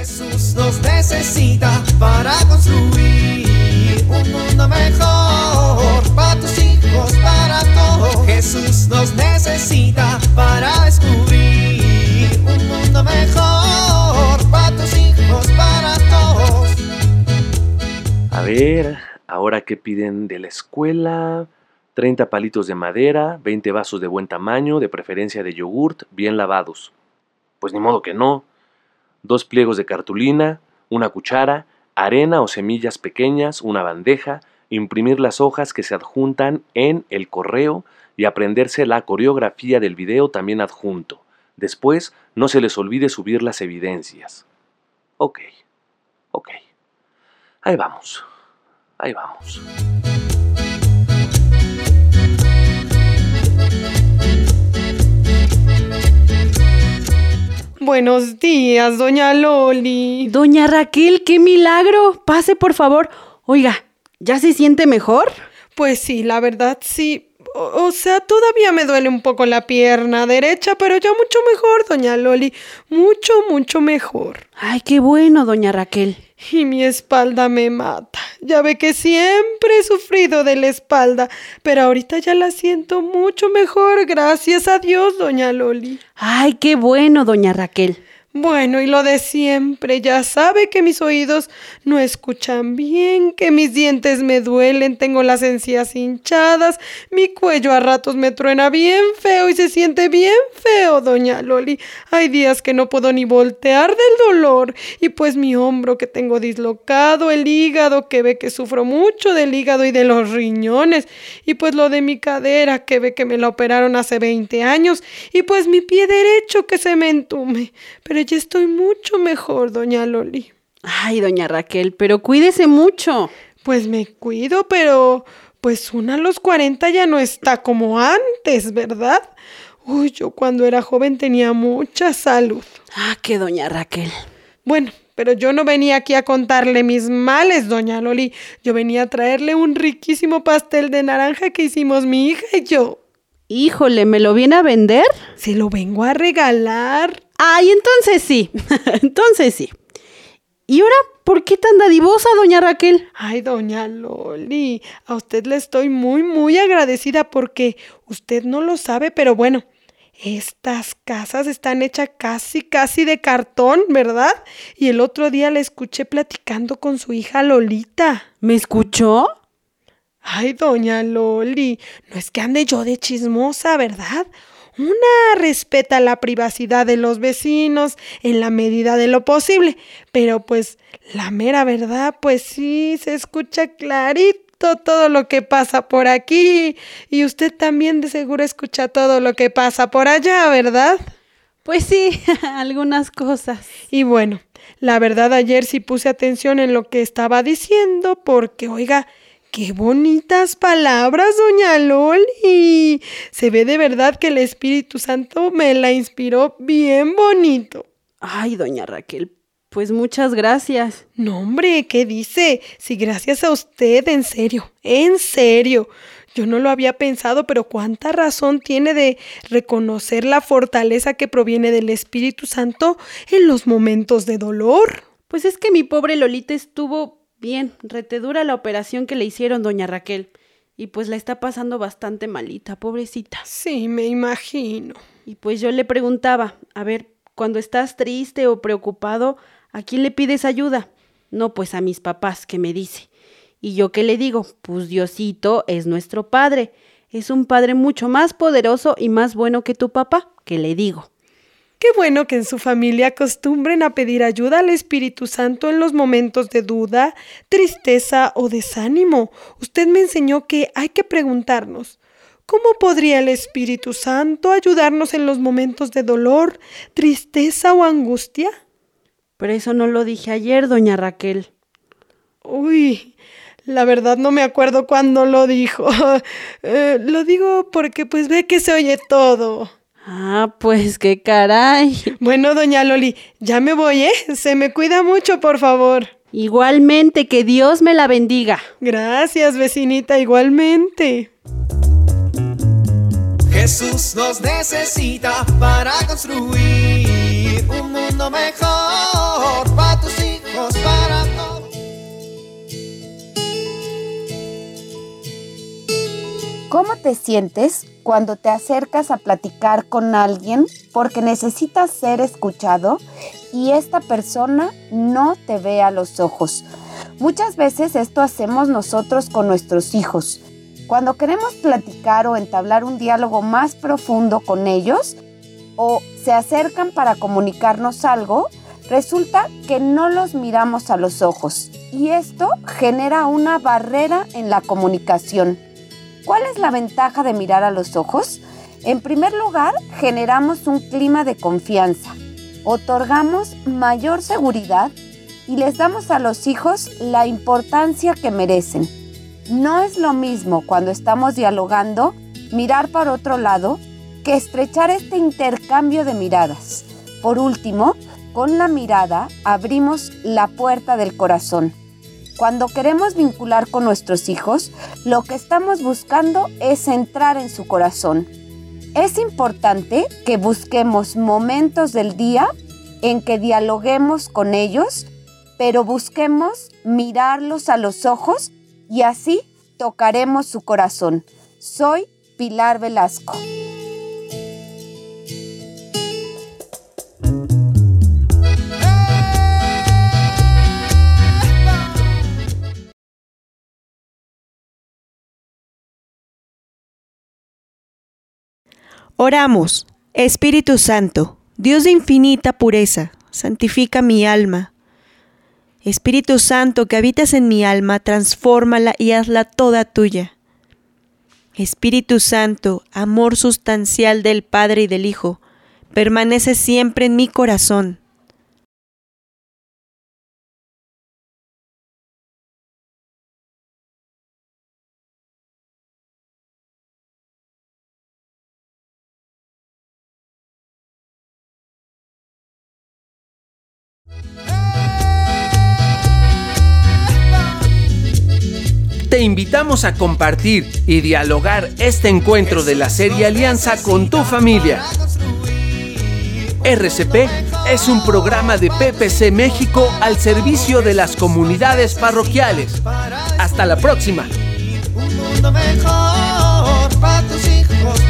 Jesús nos necesita para construir un mundo mejor para tus hijos, para todos. Jesús nos necesita para descubrir un mundo mejor para tus hijos, para todos. A ver, ahora qué piden de la escuela. 30 palitos de madera, 20 vasos de buen tamaño, de preferencia de yogurt, bien lavados. Pues ni modo que no. Dos pliegos de cartulina, una cuchara, arena o semillas pequeñas, una bandeja, imprimir las hojas que se adjuntan en el correo y aprenderse la coreografía del video también adjunto. Después, no se les olvide subir las evidencias. Ok, ok. Ahí vamos, ahí vamos. Buenos días, doña Loli. Doña Raquel, qué milagro. Pase, por favor. Oiga, ¿ya se siente mejor? Pues sí, la verdad sí. O, o sea, todavía me duele un poco la pierna derecha, pero ya mucho mejor, doña Loli. Mucho, mucho mejor. Ay, qué bueno, doña Raquel. Y mi espalda me mata. Ya ve que siempre he sufrido de la espalda, pero ahorita ya la siento mucho mejor, gracias a Dios, doña Loli. Ay, qué bueno, doña Raquel. Bueno, y lo de siempre, ya sabe que mis oídos no escuchan bien, que mis dientes me duelen, tengo las encías hinchadas, mi cuello a ratos me truena bien feo y se siente bien feo, doña Loli. Hay días que no puedo ni voltear del dolor, y pues mi hombro que tengo dislocado, el hígado que ve que sufro mucho del hígado y de los riñones, y pues lo de mi cadera que ve que me la operaron hace 20 años, y pues mi pie derecho que se me entume. Ya estoy mucho mejor, doña Loli. Ay, doña Raquel, pero cuídese mucho. Pues me cuido, pero pues una a los 40 ya no está como antes, ¿verdad? Uy, yo cuando era joven tenía mucha salud. Ah, que doña Raquel. Bueno, pero yo no venía aquí a contarle mis males, doña Loli. Yo venía a traerle un riquísimo pastel de naranja que hicimos mi hija y yo. Híjole, ¿me lo viene a vender? Se lo vengo a regalar. Ay, entonces sí. entonces sí. ¿Y ahora por qué tan dadivosa, doña Raquel? Ay, doña Loli, a usted le estoy muy, muy agradecida porque usted no lo sabe, pero bueno, estas casas están hechas casi, casi de cartón, ¿verdad? Y el otro día la escuché platicando con su hija Lolita. ¿Me escuchó? Ay, doña Loli, no es que ande yo de chismosa, ¿verdad? Una respeta la privacidad de los vecinos en la medida de lo posible, pero pues la mera verdad, pues sí, se escucha clarito todo lo que pasa por aquí y usted también de seguro escucha todo lo que pasa por allá, ¿verdad? Pues sí, algunas cosas. Y bueno, la verdad ayer sí puse atención en lo que estaba diciendo porque, oiga, Qué bonitas palabras, doña Loli. Se ve de verdad que el Espíritu Santo me la inspiró bien bonito. Ay, doña Raquel, pues muchas gracias. No, hombre, ¿qué dice? Si gracias a usted, en serio, en serio. Yo no lo había pensado, pero cuánta razón tiene de reconocer la fortaleza que proviene del Espíritu Santo en los momentos de dolor. Pues es que mi pobre Lolita estuvo Bien, retedura la operación que le hicieron, doña Raquel. Y pues la está pasando bastante malita, pobrecita. Sí, me imagino. Y pues yo le preguntaba, a ver, cuando estás triste o preocupado, ¿a quién le pides ayuda? No, pues a mis papás, que me dice. ¿Y yo qué le digo? Pues Diosito es nuestro Padre. Es un Padre mucho más poderoso y más bueno que tu papá, que le digo. Qué bueno que en su familia acostumbren a pedir ayuda al Espíritu Santo en los momentos de duda, tristeza o desánimo. Usted me enseñó que hay que preguntarnos, ¿cómo podría el Espíritu Santo ayudarnos en los momentos de dolor, tristeza o angustia? Pero eso no lo dije ayer, doña Raquel. Uy, la verdad no me acuerdo cuándo lo dijo. Eh, lo digo porque pues ve que se oye todo. Ah, pues qué caray. Bueno, doña Loli, ya me voy, ¿eh? Se me cuida mucho, por favor. Igualmente, que Dios me la bendiga. Gracias, vecinita, igualmente. Jesús nos necesita para construir un mundo mejor para tus hijos, para todos. ¿Cómo te sientes cuando te acercas a platicar con alguien porque necesitas ser escuchado y esta persona no te ve a los ojos? Muchas veces esto hacemos nosotros con nuestros hijos. Cuando queremos platicar o entablar un diálogo más profundo con ellos o se acercan para comunicarnos algo, resulta que no los miramos a los ojos y esto genera una barrera en la comunicación. ¿Cuál es la ventaja de mirar a los ojos? En primer lugar, generamos un clima de confianza, otorgamos mayor seguridad y les damos a los hijos la importancia que merecen. No es lo mismo cuando estamos dialogando mirar por otro lado que estrechar este intercambio de miradas. Por último, con la mirada abrimos la puerta del corazón. Cuando queremos vincular con nuestros hijos, lo que estamos buscando es entrar en su corazón. Es importante que busquemos momentos del día en que dialoguemos con ellos, pero busquemos mirarlos a los ojos y así tocaremos su corazón. Soy Pilar Velasco. Oramos, Espíritu Santo, Dios de infinita pureza, santifica mi alma. Espíritu Santo que habitas en mi alma, transfórmala y hazla toda tuya. Espíritu Santo, amor sustancial del Padre y del Hijo, permanece siempre en mi corazón. Te invitamos a compartir y dialogar este encuentro de la serie Alianza con tu familia. RCP es un programa de PPC México al servicio de las comunidades parroquiales. Hasta la próxima. Un mundo mejor para tus hijos.